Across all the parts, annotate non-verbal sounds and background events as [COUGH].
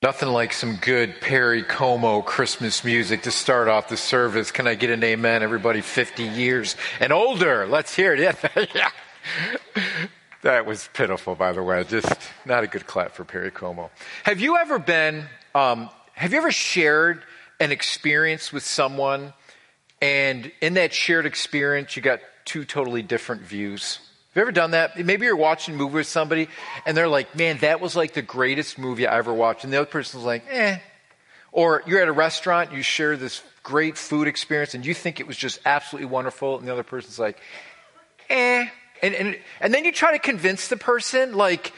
Nothing like some good Perry Como Christmas music to start off the service. Can I get an amen? Everybody 50 years and older. Let's hear it. [LAUGHS] Yeah. That was pitiful, by the way. Just not a good clap for Perry Como. Have you ever been, um, have you ever shared an experience with someone and in that shared experience you got two totally different views? You ever done that? Maybe you're watching a movie with somebody and they're like, man, that was like the greatest movie I ever watched. And the other person's like, eh. Or you're at a restaurant, you share this great food experience and you think it was just absolutely wonderful. And the other person's like, eh. And, and, and then you try to convince the person, like,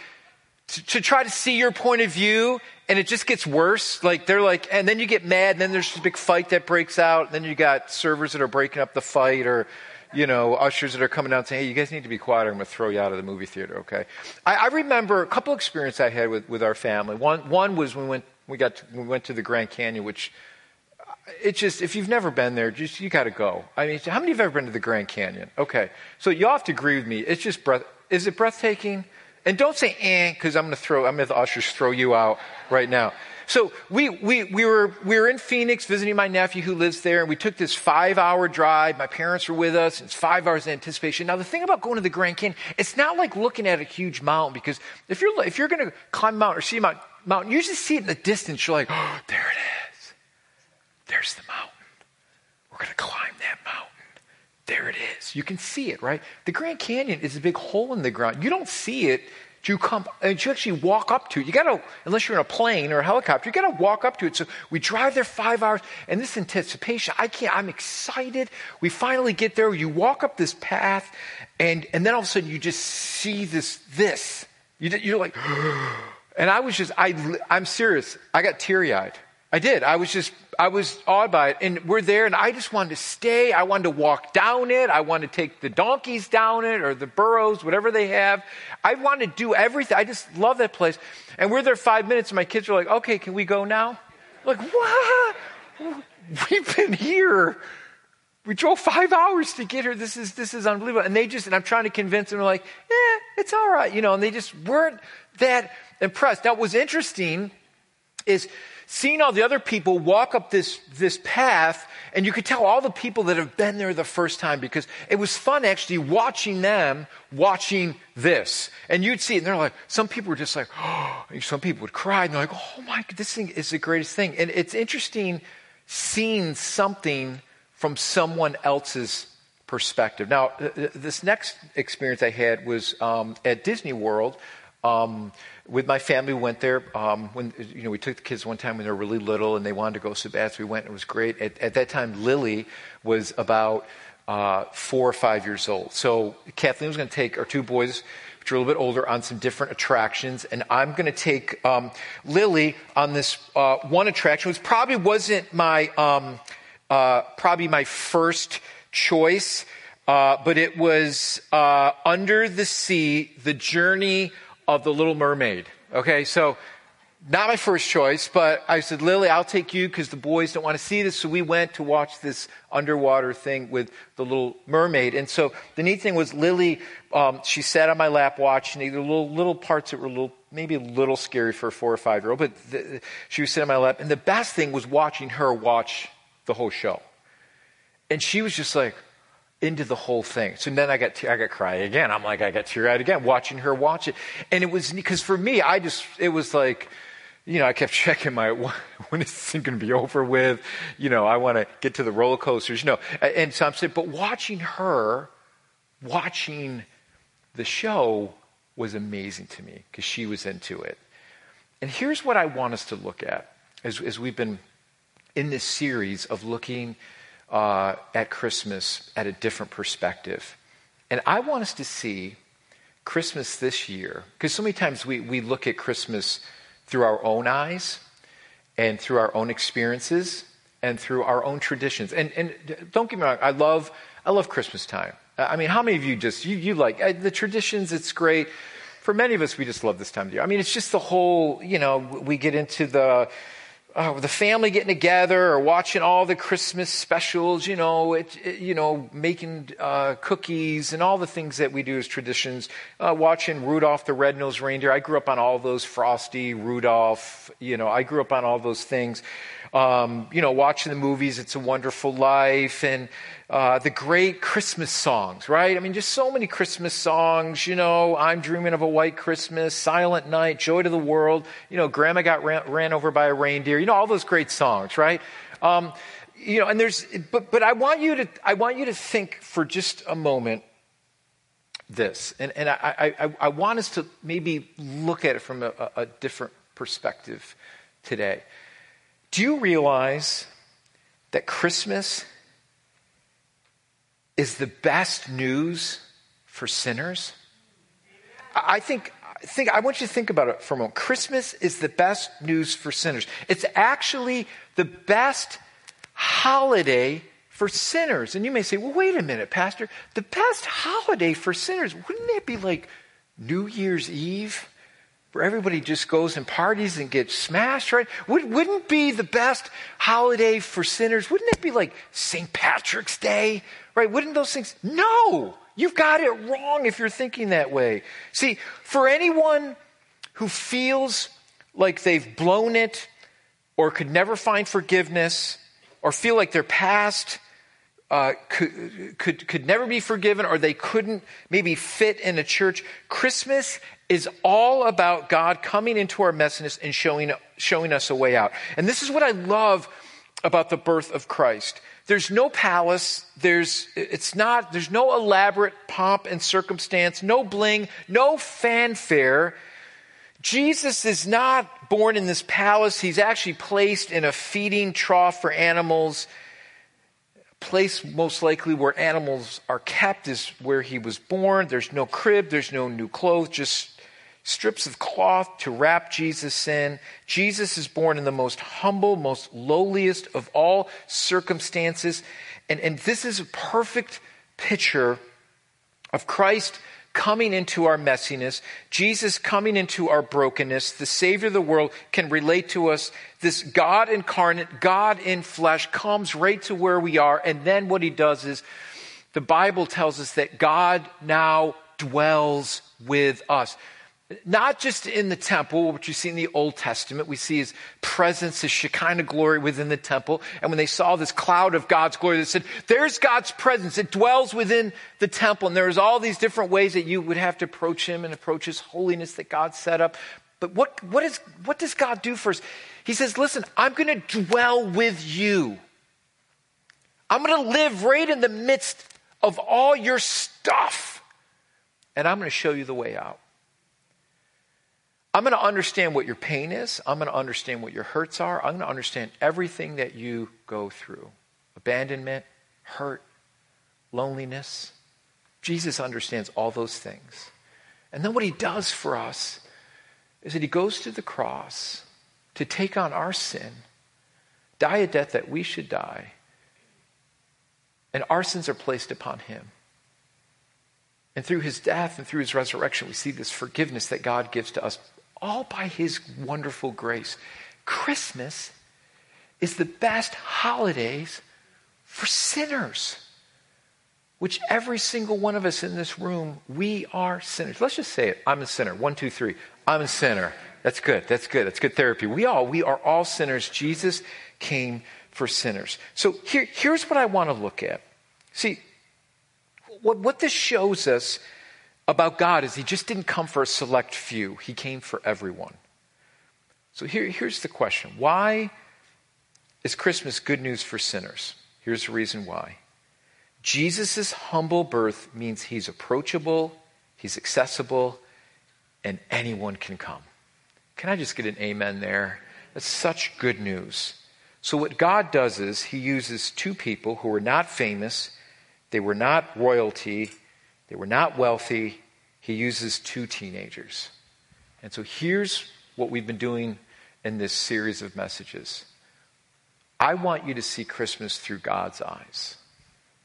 to, to try to see your point of view and it just gets worse. Like they're like, and then you get mad, and then there's this big fight that breaks out. And then you got servers that are breaking up the fight, or you know, ushers that are coming out saying, hey, you guys need to be quiet, I'm going to throw you out of the movie theater, okay? I, I remember a couple experiences I had with, with our family. One, one was when we went, we, got to, we went to the Grand Canyon, which uh, it's just, if you've never been there, just, you got to go. I mean, how many of you have ever been to the Grand Canyon? Okay. So you have to agree with me. It's just breath, is it breathtaking? And don't say eh, because I'm going to throw, I'm going to the ushers throw you out right now. So we, we, we, were, we were in Phoenix visiting my nephew who lives there, and we took this five hour drive. My parents were with us. It's five hours in anticipation. Now, the thing about going to the Grand Canyon, it's not like looking at a huge mountain because if you're, if you're going to climb a mountain or see a mountain, mountain, you just see it in the distance. You're like, oh, there it is. There's the mountain. We're going to climb that mountain. There it is. You can see it, right? The Grand Canyon is a big hole in the ground. You don't see it you come and you actually walk up to it. You gotta, unless you're in a plane or a helicopter, you gotta walk up to it. So we drive there five hours, and this anticipation, I can't, I'm excited. We finally get there, you walk up this path, and, and then all of a sudden you just see this, this. You, you're like, [GASPS] and I was just, I, I'm serious. I got teary eyed. I did. I was just, I was awed by it. And we're there, and I just wanted to stay. I wanted to walk down it. I wanted to take the donkeys down it or the burros, whatever they have. I wanted to do everything. I just love that place. And we're there five minutes, and my kids are like, okay, can we go now? I'm like, what? We've been here. We drove five hours to get here. This is, this is unbelievable. And they just, and I'm trying to convince them, they're like, yeah, it's all right. You know, and they just weren't that impressed. Now, what was interesting is, seeing all the other people walk up this, this path, and you could tell all the people that have been there the first time because it was fun actually watching them watching this. And you'd see it, and they're like, some people were just like, oh, [GASPS] some people would cry, and they're like, oh my, this thing is the greatest thing. And it's interesting seeing something from someone else's perspective. Now, this next experience I had was um, at Disney World. Um, with my family, we went there. Um, when you know, we took the kids one time when they were really little, and they wanted to go so bad. So we went. and It was great. At, at that time, Lily was about uh, four or five years old. So Kathleen was going to take our two boys, which are a little bit older, on some different attractions, and I'm going to take um, Lily on this uh, one attraction, which probably wasn't my um, uh, probably my first choice, uh, but it was uh, Under the Sea: The Journey of The Little Mermaid. Okay, so not my first choice, but I said, Lily, I'll take you because the boys don't want to see this. So we went to watch this underwater thing with the little mermaid. And so the neat thing was Lily, um, she sat on my lap watching the little, little parts that were little, maybe a little scary for a four or five year old, but the, she was sitting on my lap. And the best thing was watching her watch the whole show. And she was just like, into the whole thing. So then I got, I got crying again. I'm like, I got teary eyed again, watching her watch it. And it was, because for me, I just, it was like, you know, I kept [LAUGHS] checking my, when is this thing going to be over with? You know, I want to get to the roller coasters, you know. And so I'm saying, but watching her, watching the show was amazing to me because she was into it. And here's what I want us to look at as, as we've been in this series of looking uh, at Christmas at a different perspective. And I want us to see Christmas this year, because so many times we, we look at Christmas through our own eyes and through our own experiences and through our own traditions. And, and don't get me wrong, I love, I love Christmas time. I mean, how many of you just, you, you like the traditions, it's great. For many of us, we just love this time of year. I mean, it's just the whole, you know, we get into the, uh, the family getting together or watching all the Christmas specials, you know, it, it, you know, making uh, cookies and all the things that we do as traditions. Uh, watching Rudolph the Red-Nosed Reindeer. I grew up on all those Frosty, Rudolph. You know, I grew up on all those things. Um, you know, watching the movies, It's a Wonderful Life, and uh, the great Christmas songs, right? I mean, just so many Christmas songs. You know, I'm Dreaming of a White Christmas, Silent Night, Joy to the World. You know, Grandma got ran, ran over by a reindeer. You know, all those great songs, right? Um, you know, and there's, but but I want you to I want you to think for just a moment this, and and I I, I want us to maybe look at it from a, a different perspective today. Do you realize that Christmas is the best news for sinners? I think, think I want you to think about it for a moment. Christmas is the best news for sinners. It's actually the best holiday for sinners. And you may say, well, wait a minute, Pastor. The best holiday for sinners, wouldn't it be like New Year's Eve? Where everybody just goes and parties and gets smashed, right? Would, wouldn't be the best holiday for sinners? Wouldn't it be like St. Patrick's Day, right? Wouldn't those things? No, you've got it wrong if you're thinking that way. See, for anyone who feels like they've blown it or could never find forgiveness or feel like their past uh, could, could, could never be forgiven or they couldn't maybe fit in a church. Christmas is all about God coming into our messiness and showing, showing us a way out. And this is what I love about the birth of Christ. There's no palace. There's, it's not, there's no elaborate pomp and circumstance, no bling, no fanfare. Jesus is not born in this palace. He's actually placed in a feeding trough for animals place most likely where animals are kept is where he was born. There's no crib, there's no new clothes, just strips of cloth to wrap Jesus in. Jesus is born in the most humble, most lowliest of all circumstances. And, and this is a perfect picture of Christ coming into our messiness, Jesus coming into our brokenness, the Savior of the world can relate to us. This God incarnate, God in flesh comes right to where we are. And then what he does is the Bible tells us that God now dwells with us. Not just in the temple, which you see in the Old Testament, we see his presence, his Shekinah glory within the temple. And when they saw this cloud of God's glory, they said, There's God's presence. It dwells within the temple. And there's all these different ways that you would have to approach him and approach his holiness that God set up. But what, what, is, what does God do for us? He says, Listen, I'm going to dwell with you. I'm going to live right in the midst of all your stuff. And I'm going to show you the way out. I'm going to understand what your pain is. I'm going to understand what your hurts are. I'm going to understand everything that you go through abandonment, hurt, loneliness. Jesus understands all those things. And then what he does for us is that he goes to the cross to take on our sin, die a death that we should die, and our sins are placed upon him. And through his death and through his resurrection, we see this forgiveness that God gives to us all by His wonderful grace. Christmas is the best holidays for sinners, which every single one of us in this room, we are sinners. Let's just say it. I'm a sinner. One, two, three. I'm a sinner. That's good. That's good. That's good therapy. We all, we are all sinners. Jesus came for sinners. So here, here's what I want to look at. See, what, what this shows us about God is he just didn't come for a select few, he came for everyone. So here, here's the question Why is Christmas good news for sinners? Here's the reason why. Jesus' humble birth means he's approachable, he's accessible, and anyone can come. Can I just get an amen there? That's such good news. So, what God does is he uses two people who were not famous, they were not royalty, they were not wealthy. He uses two teenagers. And so here's what we've been doing in this series of messages. I want you to see Christmas through God's eyes.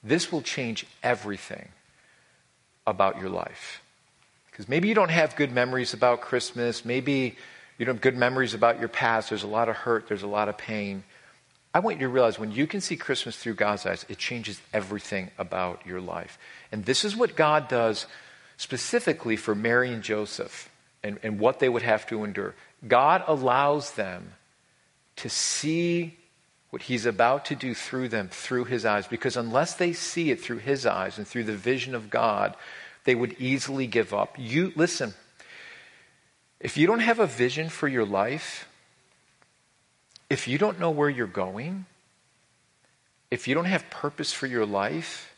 This will change everything about your life. Because maybe you don't have good memories about Christmas. Maybe You don't have good memories about your past. There's a lot of hurt. There's a lot of pain. I want you to realize when you can see Christmas through God's eyes, it changes everything about your life. And this is what God does specifically for Mary and Joseph and, and what they would have to endure. God allows them to see what he's about to do through them through his eyes because unless they see it through his eyes and through the vision of God, they would easily give up. You listen. If you don't have a vision for your life, if you don't know where you're going, if you don't have purpose for your life,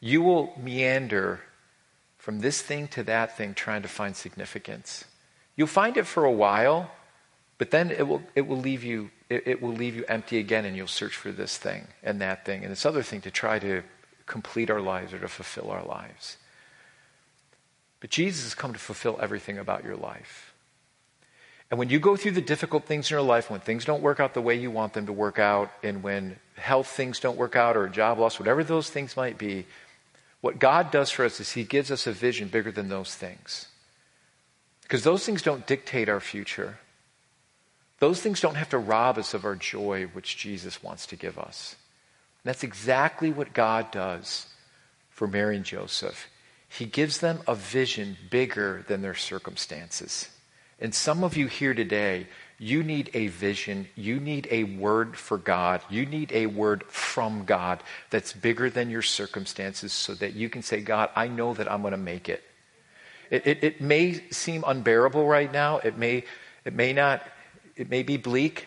you will meander from this thing to that thing trying to find significance. You'll find it for a while, but then it will, it will leave you it, it will leave you empty again and you'll search for this thing and that thing and this other thing to try to complete our lives or to fulfill our lives. But Jesus has come to fulfill everything about your life. And when you go through the difficult things in your life, when things don't work out the way you want them to work out, and when health things don't work out or a job loss, whatever those things might be, what God does for us is He gives us a vision bigger than those things. Because those things don't dictate our future. Those things don't have to rob us of our joy, which Jesus wants to give us. And that's exactly what God does for Mary and Joseph. He gives them a vision bigger than their circumstances. And some of you here today, you need a vision. You need a word for God. You need a word from God that's bigger than your circumstances so that you can say, God, I know that I'm going to make it. It, it, it may seem unbearable right now. It may, it may not it may be bleak,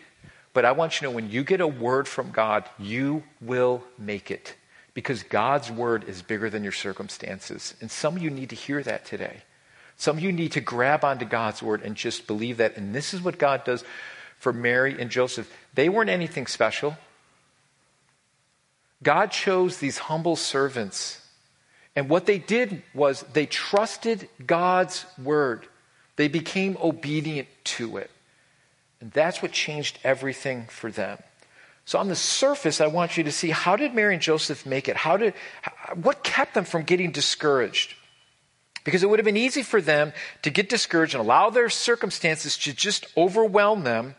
but I want you to know when you get a word from God, you will make it. Because God's word is bigger than your circumstances. And some of you need to hear that today. Some of you need to grab onto God's word and just believe that. And this is what God does for Mary and Joseph. They weren't anything special. God chose these humble servants. And what they did was they trusted God's word, they became obedient to it. And that's what changed everything for them. So on the surface, I want you to see how did Mary and Joseph make it? How did, what kept them from getting discouraged? Because it would have been easy for them to get discouraged and allow their circumstances to just overwhelm them.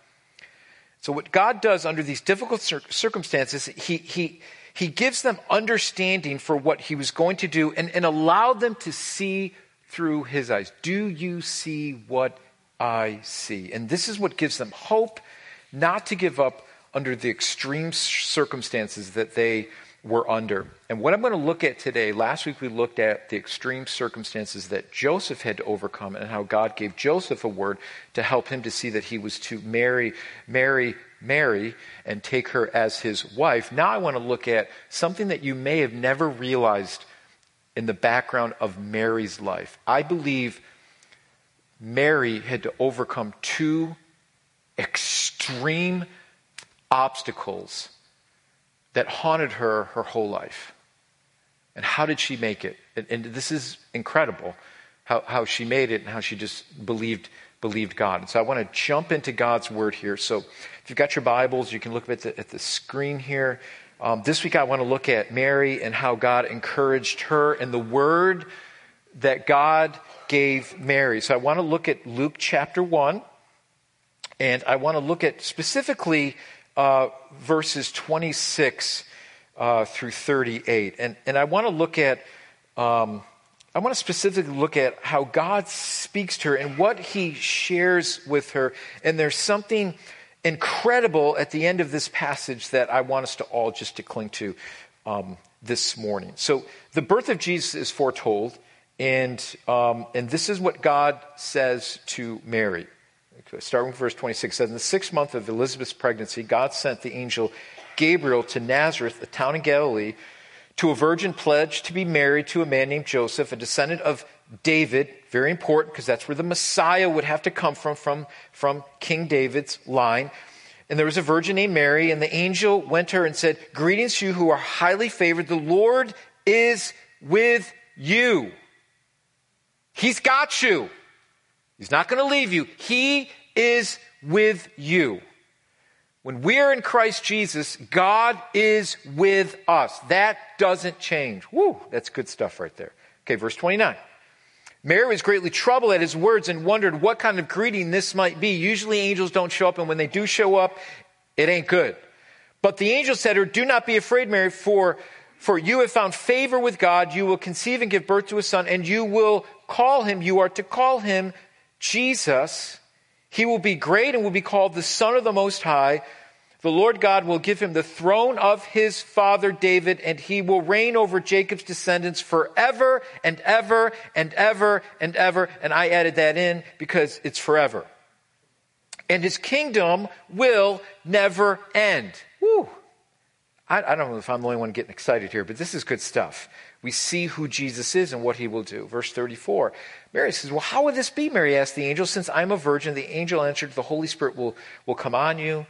So what God does under these difficult circumstances, he, he, he gives them understanding for what he was going to do and, and allowed them to see through his eyes. Do you see what I see. And this is what gives them hope not to give up under the extreme circumstances that they were under. And what I'm going to look at today, last week we looked at the extreme circumstances that Joseph had to overcome and how God gave Joseph a word to help him to see that he was to marry, marry, marry, and take her as his wife. Now I want to look at something that you may have never realized in the background of Mary's life. I believe Mary had to overcome two extreme obstacles that haunted her her whole life. And how did she make it? And, and, this is incredible how, how she made it and how she just believed believed God. And so I want to jump into God's word here. So if you've got your Bibles, you can look at the, at the screen here. Um, this week I want to look at Mary and how God encouraged her and the word that God gave Mary. So I want to look at Luke chapter 1, and I want to look at specifically uh, verses 26 uh, through 38. And, and I want to look at, um, I want to specifically look at how God speaks to her and what he shares with her. And there's something incredible at the end of this passage that I want us to all just to cling to um, this morning. So the birth of Jesus is foretold. And, um, and this is what God says to Mary. Starting with verse 26 says, In the sixth month of Elizabeth's pregnancy, God sent the angel Gabriel to Nazareth, a town in Galilee, to a virgin pledged to be married to a man named Joseph, a descendant of David. Very important because that's where the Messiah would have to come from, from, from King David's line. And there was a virgin named Mary, and the angel went to her and said, Greetings to you who are highly favored. The Lord is with you. He's got you. He's not going to leave you. He is with you. When we are in Christ Jesus, God is with us. That doesn't change. Woo, that's good stuff right there. Okay, verse 29. Mary was greatly troubled at his words and wondered what kind of greeting this might be. Usually angels don't show up, and when they do show up, it ain't good. But the angel said to her, Do not be afraid, Mary, for, for you have found favor with God. You will conceive and give birth to a son, and you will call him, you are to call him Jesus. He will be great and will be called the Son of the Most High. The Lord God will give him the throne of his father David, and he will reign over Jacob's descendants forever and ever and ever and ever. And I added that in because it's forever. And his kingdom will never end. Woo. I, I don't know if I'm the only one getting excited here, but this is good stuff. We see who Jesus is and what he will do. Verse 34. Mary says, Well, how would this be? Mary asked the angel. Since I'm a virgin, the angel answered, The Holy Spirit will, will come on you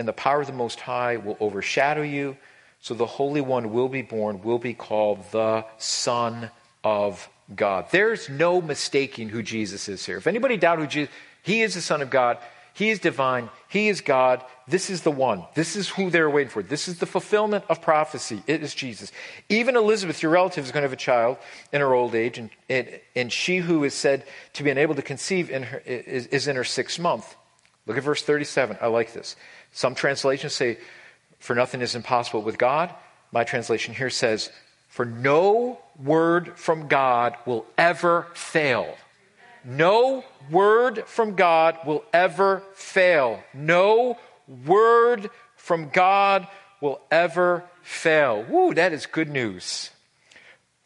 and the power of the Most High will overshadow you. So the Holy One will be born, will be called the Son of God. There's no mistaking who Jesus is here. If anybody doubt who Jesus, he is the Son of God. He is divine. He is God. This is the one. This is who they're waiting for. This is the fulfillment of prophecy. It is Jesus. Even Elizabeth, your relative, is going to have a child in her old age, and, and, and she who is said to be unable to conceive in her, is, is in her sixth month. Look at verse 37. I like this. Some translations say, for nothing is impossible with God. My translation here says, for no word from God will ever fail. No word from God will ever fail. No word from God will ever fail. Woo, that is good news.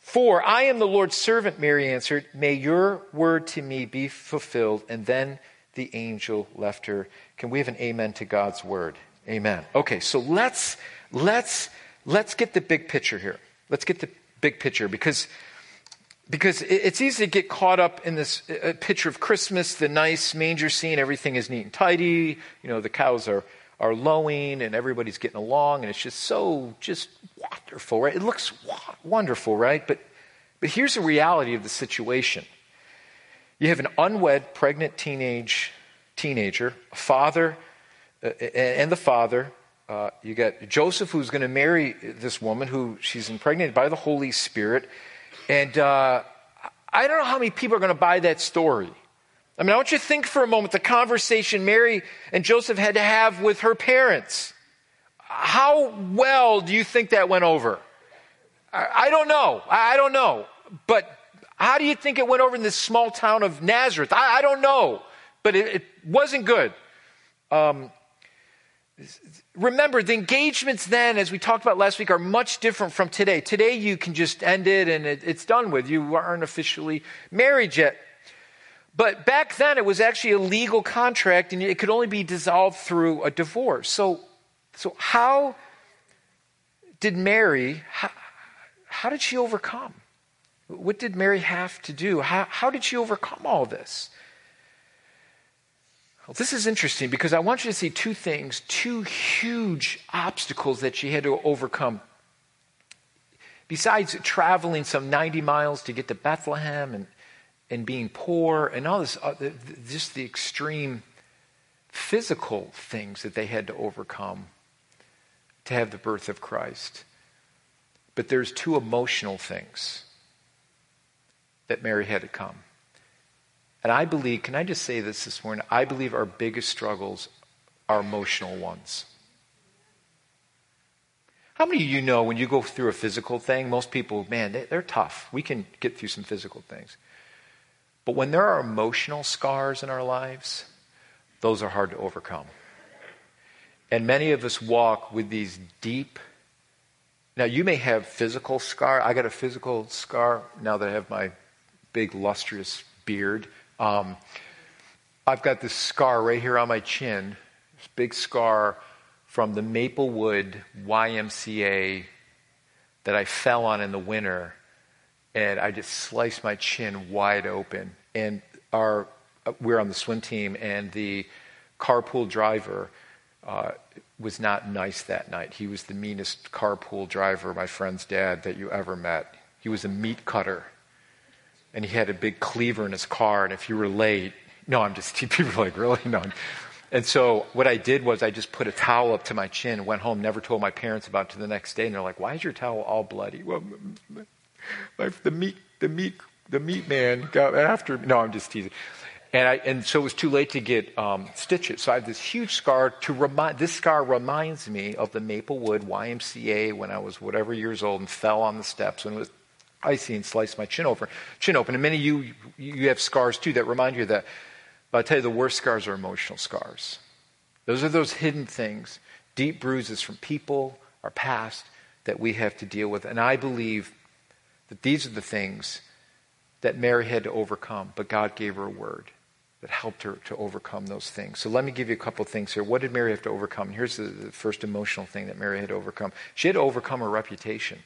For I am the Lord's servant, Mary answered. May your word to me be fulfilled. And then the angel left her. Can we have an amen to God's word? Amen. Okay, so let's let's let's get the big picture here. Let's get the big picture because because it's easy to get caught up in this uh, picture of Christmas, the nice manger scene, everything is neat and tidy, you know, the cows are are lowing and everybody's getting along and it's just so just wonderful, right? It looks wonderful, right? But but here's the reality of the situation. You have an unwed, pregnant teenage teenager, a father, uh, and the father. Uh, you got Joseph, who's going to marry this woman who she's impregnated by the Holy Spirit. And uh, I don't know how many people are going to buy that story. I mean, I want you to think for a moment the conversation Mary and Joseph had to have with her parents. How well do you think that went over? I, don't know. I, don't know. But how do you think it went over in this small town of Nazareth? I, I don't know, but it, it wasn't good. Um, remember, the engagements then, as we talked about last week, are much different from today. Today, you can just end it and it, it's done with. You aren't officially married yet. But back then, it was actually a legal contract and it could only be dissolved through a divorce. So, so how did Mary, how, how did she overcome? What did Mary have to do? How, how did she overcome all this? This is interesting because I want you to see two things, two huge obstacles that she had to overcome. Besides traveling some 90 miles to get to Bethlehem and, and being poor and all this, uh, just the extreme physical things that they had to overcome to have the birth of Christ. But there's two emotional things that Mary had to come. And I believe, can I just say this this morning? I believe our biggest struggles are emotional ones. How many of you know when you go through a physical thing, most people, man, they, are tough. We can get through some physical things. But when there are emotional scars in our lives, those are hard to overcome. And many of us walk with these deep. Now, you may have physical scar. I got a physical scar now that I have my big, lustrous beard. Um, I've got this scar right here on my chin, this big scar from the Maplewood YMCA that I fell on in the winter, and I just sliced my chin wide open. And our we are on the swim team, and the carpool driver uh, was not nice that night. He was the meanest carpool driver, my friend's dad, that you ever met. He was a meat cutter and he had a big cleaver in his car, and if you were late, [LAUGHS] no, I'm just, [LAUGHS] people were like, really? No. And so what I did was I just put a towel up to my chin, went home, never told my parents about it to the next day, and they're like, why is your towel all bloody? Well, the meat, the meat the meat man got after me. No, I'm just teasing. And, I, and so it was too late to get um, stitches. So I have this huge scar to remind, this scar reminds me of the Maplewood YMCA when I was whatever years old and fell on the steps it was icy and sliced my chin over, chin open. And many of you, you have scars too that remind you of that. But I tell you, the worst scars are emotional scars. Those are those hidden things, deep bruises from people, our past, that we have to deal with. And I believe that these are the things that Mary had to overcome, but God gave her a word that helped her to overcome those things. So let me give you a couple things here. What did Mary have to overcome? Here's the, the first emotional thing that Mary had to overcome. She had to overcome her reputation.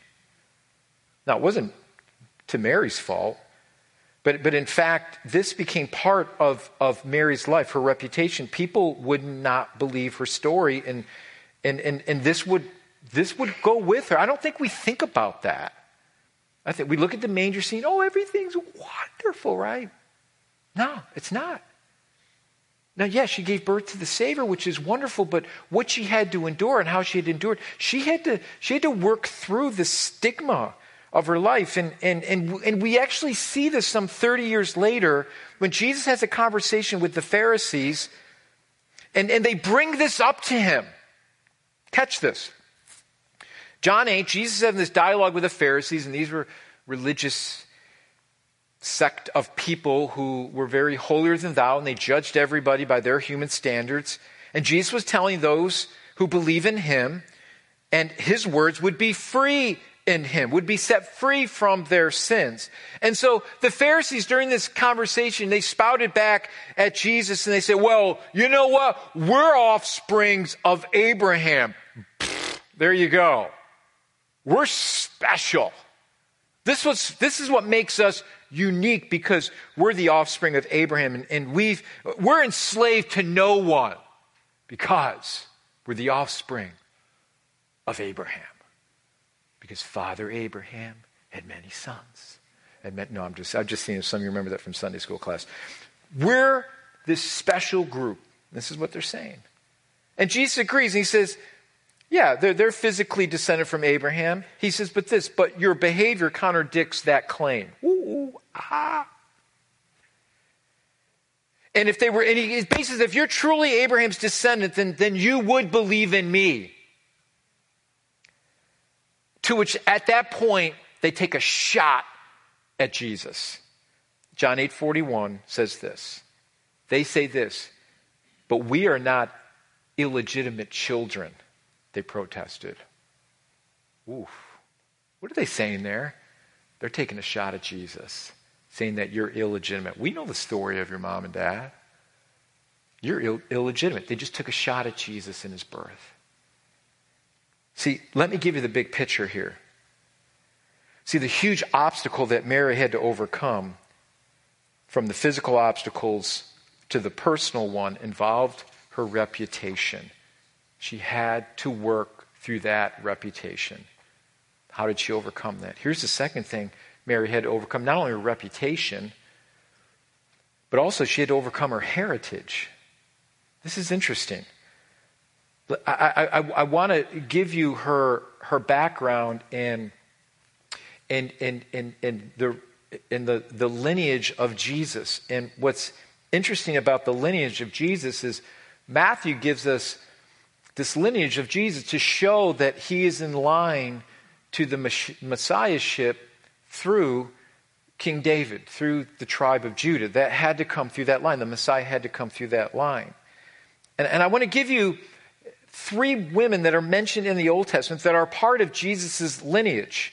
Now, it wasn't to Mary's fault, but, but in fact, this became part of, of Mary's life, her reputation. People would not believe her story, and, and, and, and this, would, this would go with her. I don't think we think about that. I think we look at the manger scene, oh, everything's wonderful, right? No, it's not. Now, yes, yeah, she gave birth to the Savior, which is wonderful, but what she had to endure and how she had endured, she had to, she had to work through the stigma of her life. And, and, and, and we actually see this some 30 years later when Jesus has a conversation with the Pharisees and, and they bring this up to him. Catch this. John 8, Jesus having this dialogue with the Pharisees, and these were religious sect of people who were very holier than thou, and they judged everybody by their human standards. And Jesus was telling those who believe in him, and his words would be free in him, would be set free from their sins. And so the Pharisees, during this conversation, they spouted back at Jesus and they said, Well, you know what? We're offsprings of Abraham. there you go. We're special. This, was, this is what makes us unique because we're the offspring of Abraham and, and we've, we're enslaved to no one because we're the offspring of Abraham. Because Father Abraham had many sons. And met, no, I'm just, I've just seen some of you remember that from Sunday school class. We're this special group. This is what they're saying. And Jesus agrees. And he says, yeah, they're, they're physically descended from Abraham. He says, but this, but your behavior contradicts that claim. Ooh, ah. And if they were, and he says, if you're truly Abraham's descendant, then, then you would believe in me. To which, at that point, they take a shot at Jesus. John 8 41 says this. They say this, but we are not illegitimate children they protested. Oof. What are they saying there? They're taking a shot at Jesus, saying that you're illegitimate. We know the story of your mom and dad. You're Ill- illegitimate. They just took a shot at Jesus in his birth. See, let me give you the big picture here. See, the huge obstacle that Mary had to overcome, from the physical obstacles to the personal one, involved her reputation. She had to work through that reputation. How did she overcome that? Here's the second thing Mary had to overcome not only her reputation, but also she had to overcome her heritage. This is interesting. I, I, I want to give you her, her background and, and, and, and, and, the, and the, the lineage of Jesus. And what's interesting about the lineage of Jesus is Matthew gives us this lineage of Jesus to show that he is in line to the messiahship through King David, through the tribe of Judah. That had to come through that line. The Messiah had to come through that line. And, and I want to give you three women that are mentioned in the Old Testament that are part of Jesus' lineage.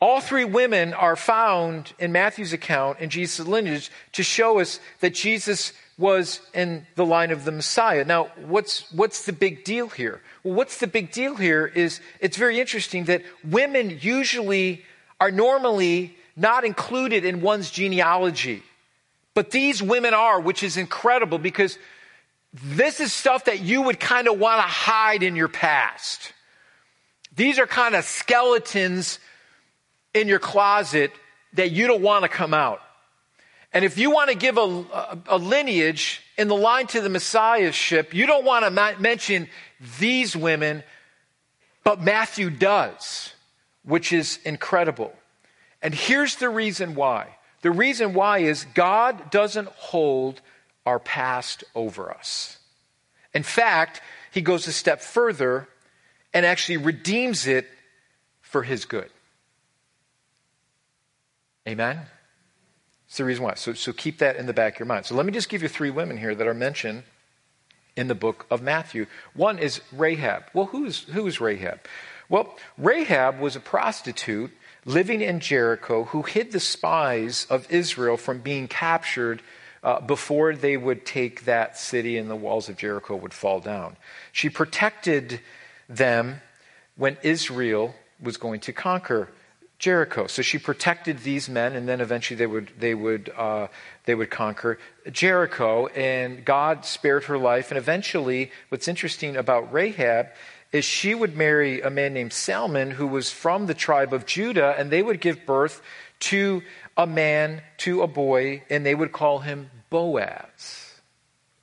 All three women are found in Matthew's account in Jesus' lineage to show us that Jesus was in the line of the Messiah. Now, what's, what's the big deal here? Well, what's the big deal here is it's very interesting that women usually are normally not included in one's genealogy. But these women are, which is incredible because this is stuff that you would kind of want to hide in your past. These are kind of skeletons in your closet that you don't want to come out. And if you want to give a, a, lineage in the line to the Messiahship, you don't want to ma- mention these women, but Matthew does, which is incredible. And here's the reason why. The reason why is God doesn't hold our past over us. In fact, he goes a step further and actually redeems it for his good. Amen? It's the reason why. So, so keep that in the back of your mind. So let me just give you three women here that are mentioned in the book of Matthew. One is Rahab. Well, who's, who's Rahab? Well, Rahab was a prostitute living in Jericho who hid the spies of Israel from being captured uh, before they would take that city and the walls of Jericho would fall down. She protected them when Israel was going to conquer Jericho. So she protected these men, and then eventually they would they would uh, they would conquer Jericho. And God spared her life. And eventually, what's interesting about Rahab is she would marry a man named Salmon, who was from the tribe of Judah, and they would give birth to a man, to a boy, and they would call him Boaz.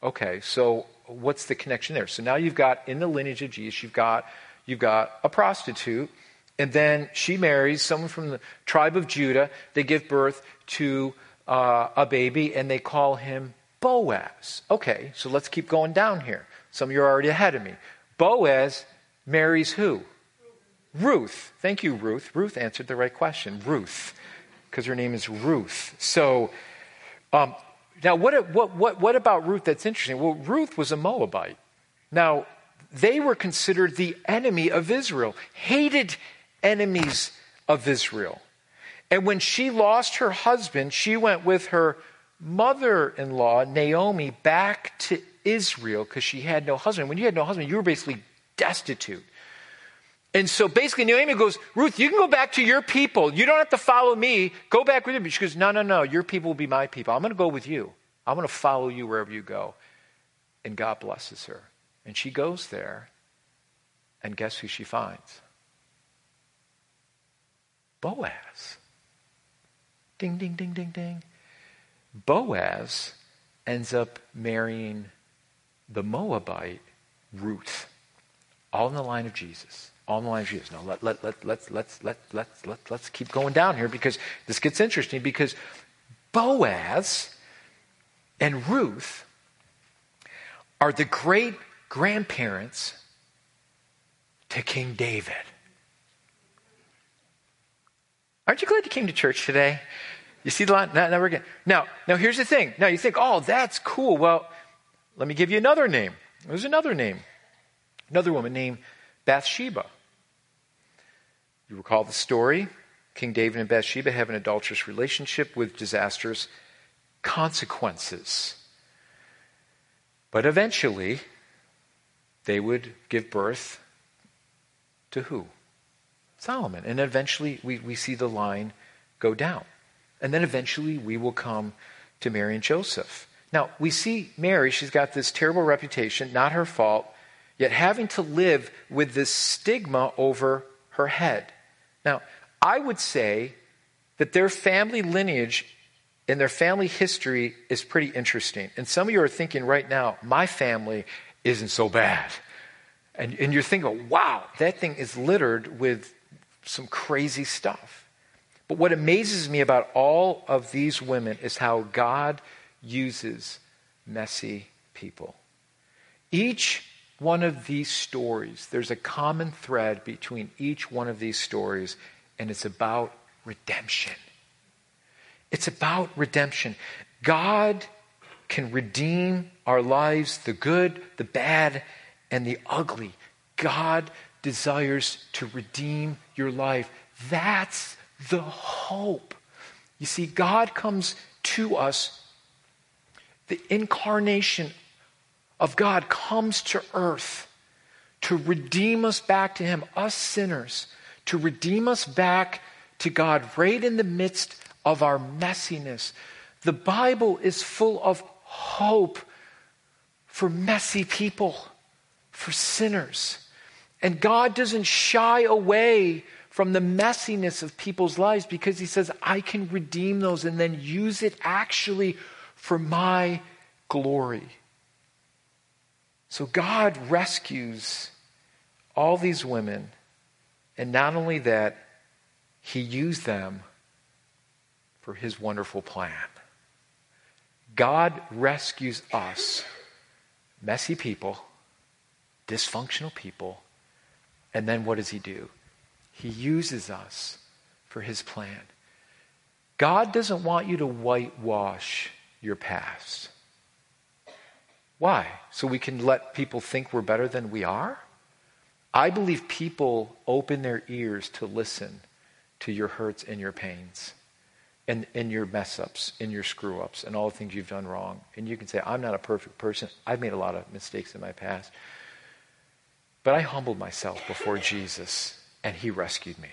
Okay, so what's the connection there? So now you've got in the lineage of Jesus, you've got you've got a prostitute and then she marries someone from the tribe of Judah. They give birth to uh, a baby, and they call him Boaz. Okay, so let's keep going down here. Some of you are already ahead of me. Boaz marries who? Ruth. Thank you, Ruth. Ruth answered the right question. Ruth, because her name is Ruth. So, um, now what, what, what, what about Ruth that's interesting? Well, Ruth was a Moabite. Now, they were considered the enemy of Israel, hated enemies of Israel. And when she lost her husband, she went with her mother in law, Naomi, back to Israel because she had no husband. When you had no husband, you were basically destitute. And so basically, Naomi goes, Ruth, you can go back to your people. You don't have to follow me. Go back with me. She goes, No, no, no. Your people will be my people. I'm going to go with you. I'm going to follow you wherever you go. And God blesses her. And she goes there. And guess who she finds? Boaz. Ding, ding, ding, ding, ding. Boaz ends up marrying the Moabite Ruth, all in the line of Jesus. All the line of Jesus. Now let, let, let, let's, let's, let, let's, let, let's keep going down here because this gets interesting because Boaz and Ruth are the great grandparents to King David. Aren't you glad you came to church today? You see the line? Now, now, we're again. Now, now here's the thing. Now you think, oh, that's cool. Well, let me give you another name. There's another name. Another woman named Bathsheba. You recall the story? King David and Bathsheba have an adulterous relationship with disastrous consequences. But eventually, they would give birth to who? Solomon. And eventually we, we see the line go down. And then eventually we will come to Mary and Joseph. Now, we see Mary, she's got this terrible reputation, not her fault, yet having to live with this stigma over her head. Now, I would say that their family lineage and their family history is pretty interesting. And some of you are thinking right now, my family isn't so bad. And, and you're thinking, wow, that thing is littered with some crazy stuff. But what amazes me about all of these women is how God uses messy people. Each one of these stories, there's a common thread between each one of these stories, and it's about redemption. It's about redemption. God can redeem our lives, the good, the bad, and the ugly. God desires to redeem your life. That's the hope. You see, God comes to us, the incarnation of God comes to earth to redeem us back to Him, us sinners, to redeem us back to God right in the midst of our messiness. The Bible is full of hope for messy people, for sinners. And God doesn't shy away from the messiness of people's lives because He says, I can redeem those and then use it actually for my glory. So God rescues all these women, and not only that, He used them for his wonderful plan. God rescues us, messy people, dysfunctional people, and then what does he do? He uses us for his plan. God doesn't want you to whitewash your past. Why? So we can let people think we're better than we are? I believe people open their ears to listen to your hurts and your pains and, and your mess ups and your screw ups and all the things you've done wrong. And you can say, I'm not a perfect person. I've made a lot of mistakes in my past. But I humbled myself before [LAUGHS] Jesus and he rescued me.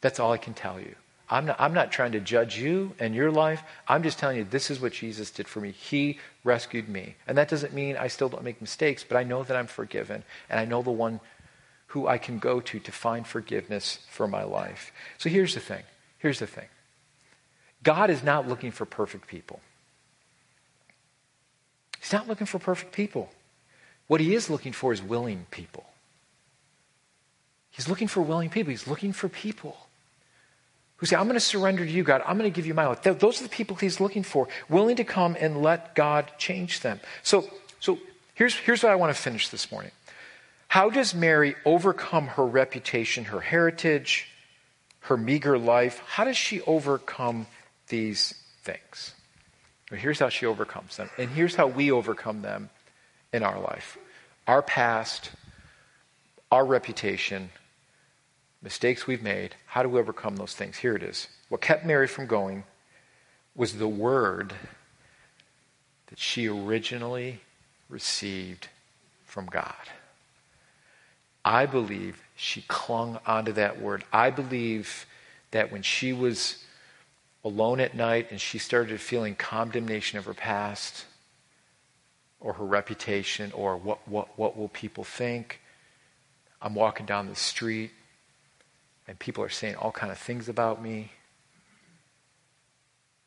That's all I can tell you. I'm not, I'm not trying to judge you and your life. I'm just telling you this is what Jesus did for me. He rescued me. And that doesn't mean I still don't make mistakes, but I know that I'm forgiven and I know the one who I can go to to find forgiveness for my life. So here's the thing. Here's the thing. God is not looking for perfect people. He's not looking for perfect people. What he is looking for is willing people. He's looking for willing people. He's looking for people who say, I'm going to surrender to you, God. I'm going to give you my life. Those are the people he's looking for, willing to come and let God change them. So, so here's, here's what I want to finish this morning. How does Mary overcome her reputation, her heritage, her meager life? How does she overcome these things? Well, here's how she overcomes them. And here's how we overcome them in our life our past, our reputation, mistakes we've made. How do we overcome those things? Here it is. What kept Mary from going was the word that she originally received from God. I believe she clung onto that word. I believe that when she was alone at night and she started feeling condemnation of her past or her reputation or what, what, what will people think, I'm walking down the street and people are saying all kind of things about me.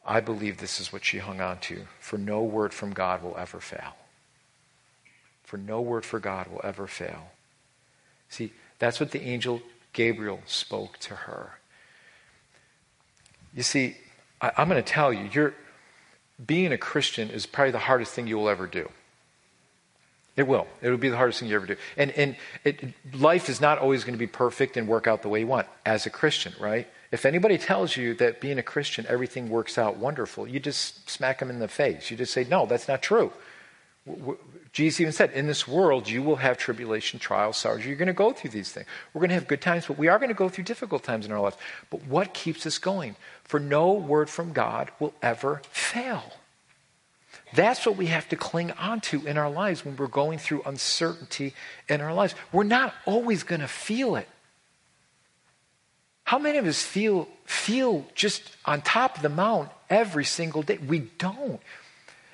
I believe this is what she hung on to. For no word from God will ever fail. For no word for God will ever fail. See, that's what the angel Gabriel spoke to her. You see, I, am going to tell you, you're, being a Christian is probably the hardest thing you will ever do. It will. It will be the hardest thing you ever do. And, and it, life is not always going to be perfect and work out the way you want as a Christian, right? If anybody tells you that being a Christian, everything works out wonderful, you just smack them in the face. You just say, no, that's not true. Jesus even said, In this world, you will have tribulation, trials, sorrows. You're going to go through these things. We're going to have good times, but we are going to go through difficult times in our lives. But what keeps us going? For no word from God will ever fail. That's what we have to cling onto in our lives when we're going through uncertainty in our lives. We're not always going to feel it. How many of us feel, feel just on top of the mount every single day? We don't.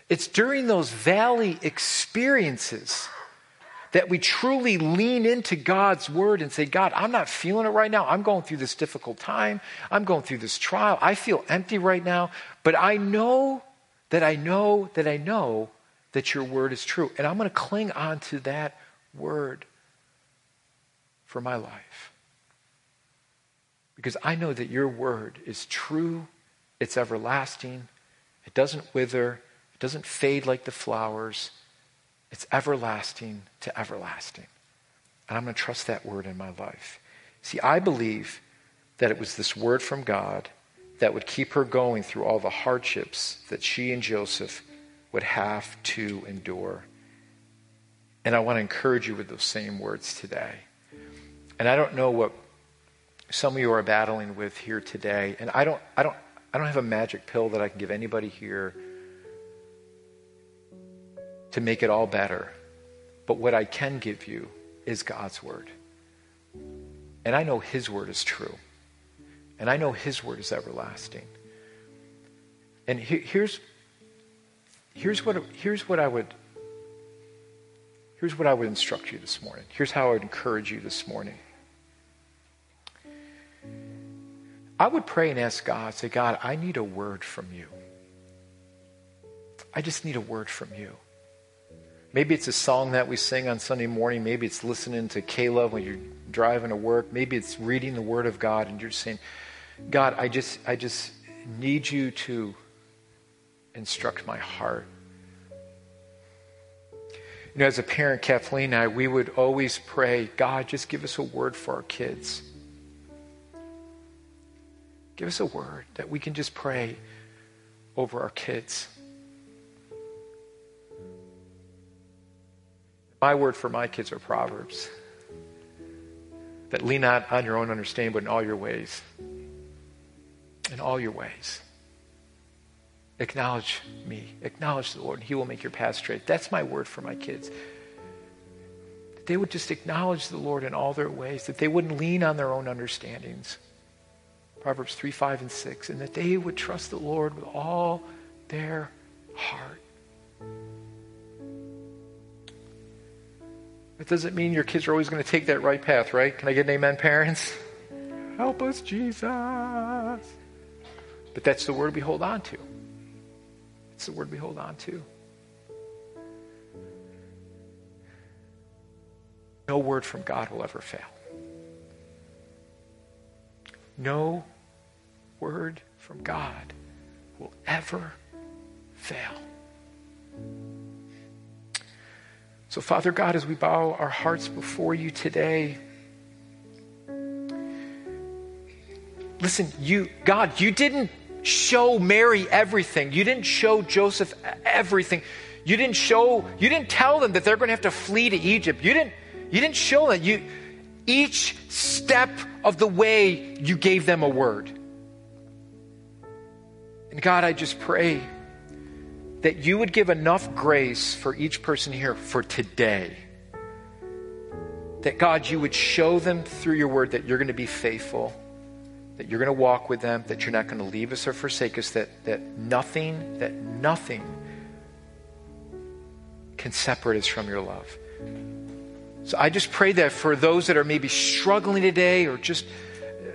It's during those valley experiences that we truly lean into God's word and say, God, I'm not feeling it right now. I'm going through this difficult time. I'm going through this trial. I feel empty right now, but I know that I know that I know that your word is true. And I'm going to cling on to that word for my life. Because I know that your word is true, it's everlasting, it doesn't wither, it doesn't fade like the flowers. It's everlasting to everlasting. And I'm going to trust that word in my life. See, I believe that it was this word from God that would keep her going through all the hardships that she and Joseph would have to endure. And I want to encourage you with those same words today. And I don't know what some of you are battling with here today. And I don't, I don't, I don't have a magic pill that I can give anybody here to make it all better. But what I can give you is God's word. And I know His word is true. And I know His word is everlasting. And he, here's, here's, what, here's what I would here's what I would instruct you this morning. Here's how I would encourage you this morning. I would pray and ask God, say, God, I need a word from you. I just need a word from you. Maybe it's a song that we sing on Sunday morning. Maybe it's listening to K-LOVE when you're driving to work. Maybe it's reading the Word of God and you're saying, God, I just, I just need you to instruct my heart. You know, as a parent, Kathleen and I, we would always pray, God, just give us a word for our kids. Give us a word that we can just pray over our kids. My word for my kids are Proverbs. That lean not on your own understanding, but in all your ways. In all your ways. Acknowledge me. Acknowledge the Lord, and He will make your path straight. That's my word for my kids. That they would just acknowledge the Lord in all their ways, that they wouldn't lean on their own understandings. Proverbs 3, 5, and 6. And that they would trust the Lord with all their heart. That doesn't mean your kids are always going to take that right path, right? Can I get an amen, parents? Help us, Jesus. But that's the word we hold on to. It's the word we hold on to. No word from God will ever fail. No word from God will ever fail. So, Father God, as we bow our hearts before you today, listen, you, God, you didn't show Mary everything. You didn't show Joseph everything. You didn't show, you didn't tell them that they're going to have to flee to Egypt. You didn't, you didn't show that. You, each step of the way, you gave them a word. And God, I just pray that you would give enough grace for each person here for today. That God, you would show them through your word that you're going to be faithful, that you're going to walk with them, that you're not going to leave us or forsake us, that, that nothing, that nothing can separate us from your love. So I just pray that for those that are maybe struggling today or just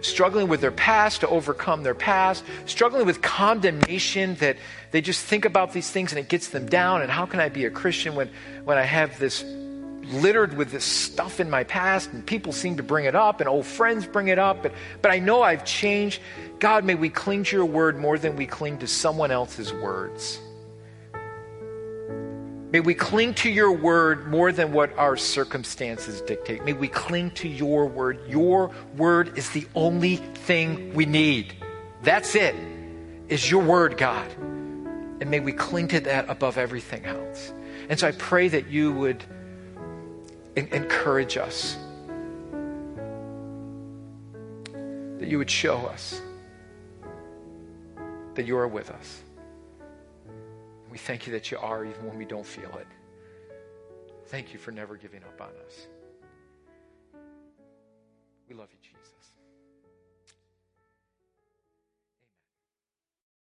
struggling with their past to overcome their past, struggling with condemnation that they just think about these things and it gets them down. And how can I be a Christian when, when I have this littered with this stuff in my past and people seem to bring it up and old friends bring it up, but, but I know I've changed. God, may we cling to your word more than we cling to someone else's words. May we cling to your word more than what our circumstances dictate. May we cling to your word. Your word is the only thing we need. That's it, is your word, God. And may we cling to that above everything else. And so I pray that you would encourage us, that you would show us that you are with us. We thank you that you are even when we don't feel it. Thank you for never giving up on us. We love you.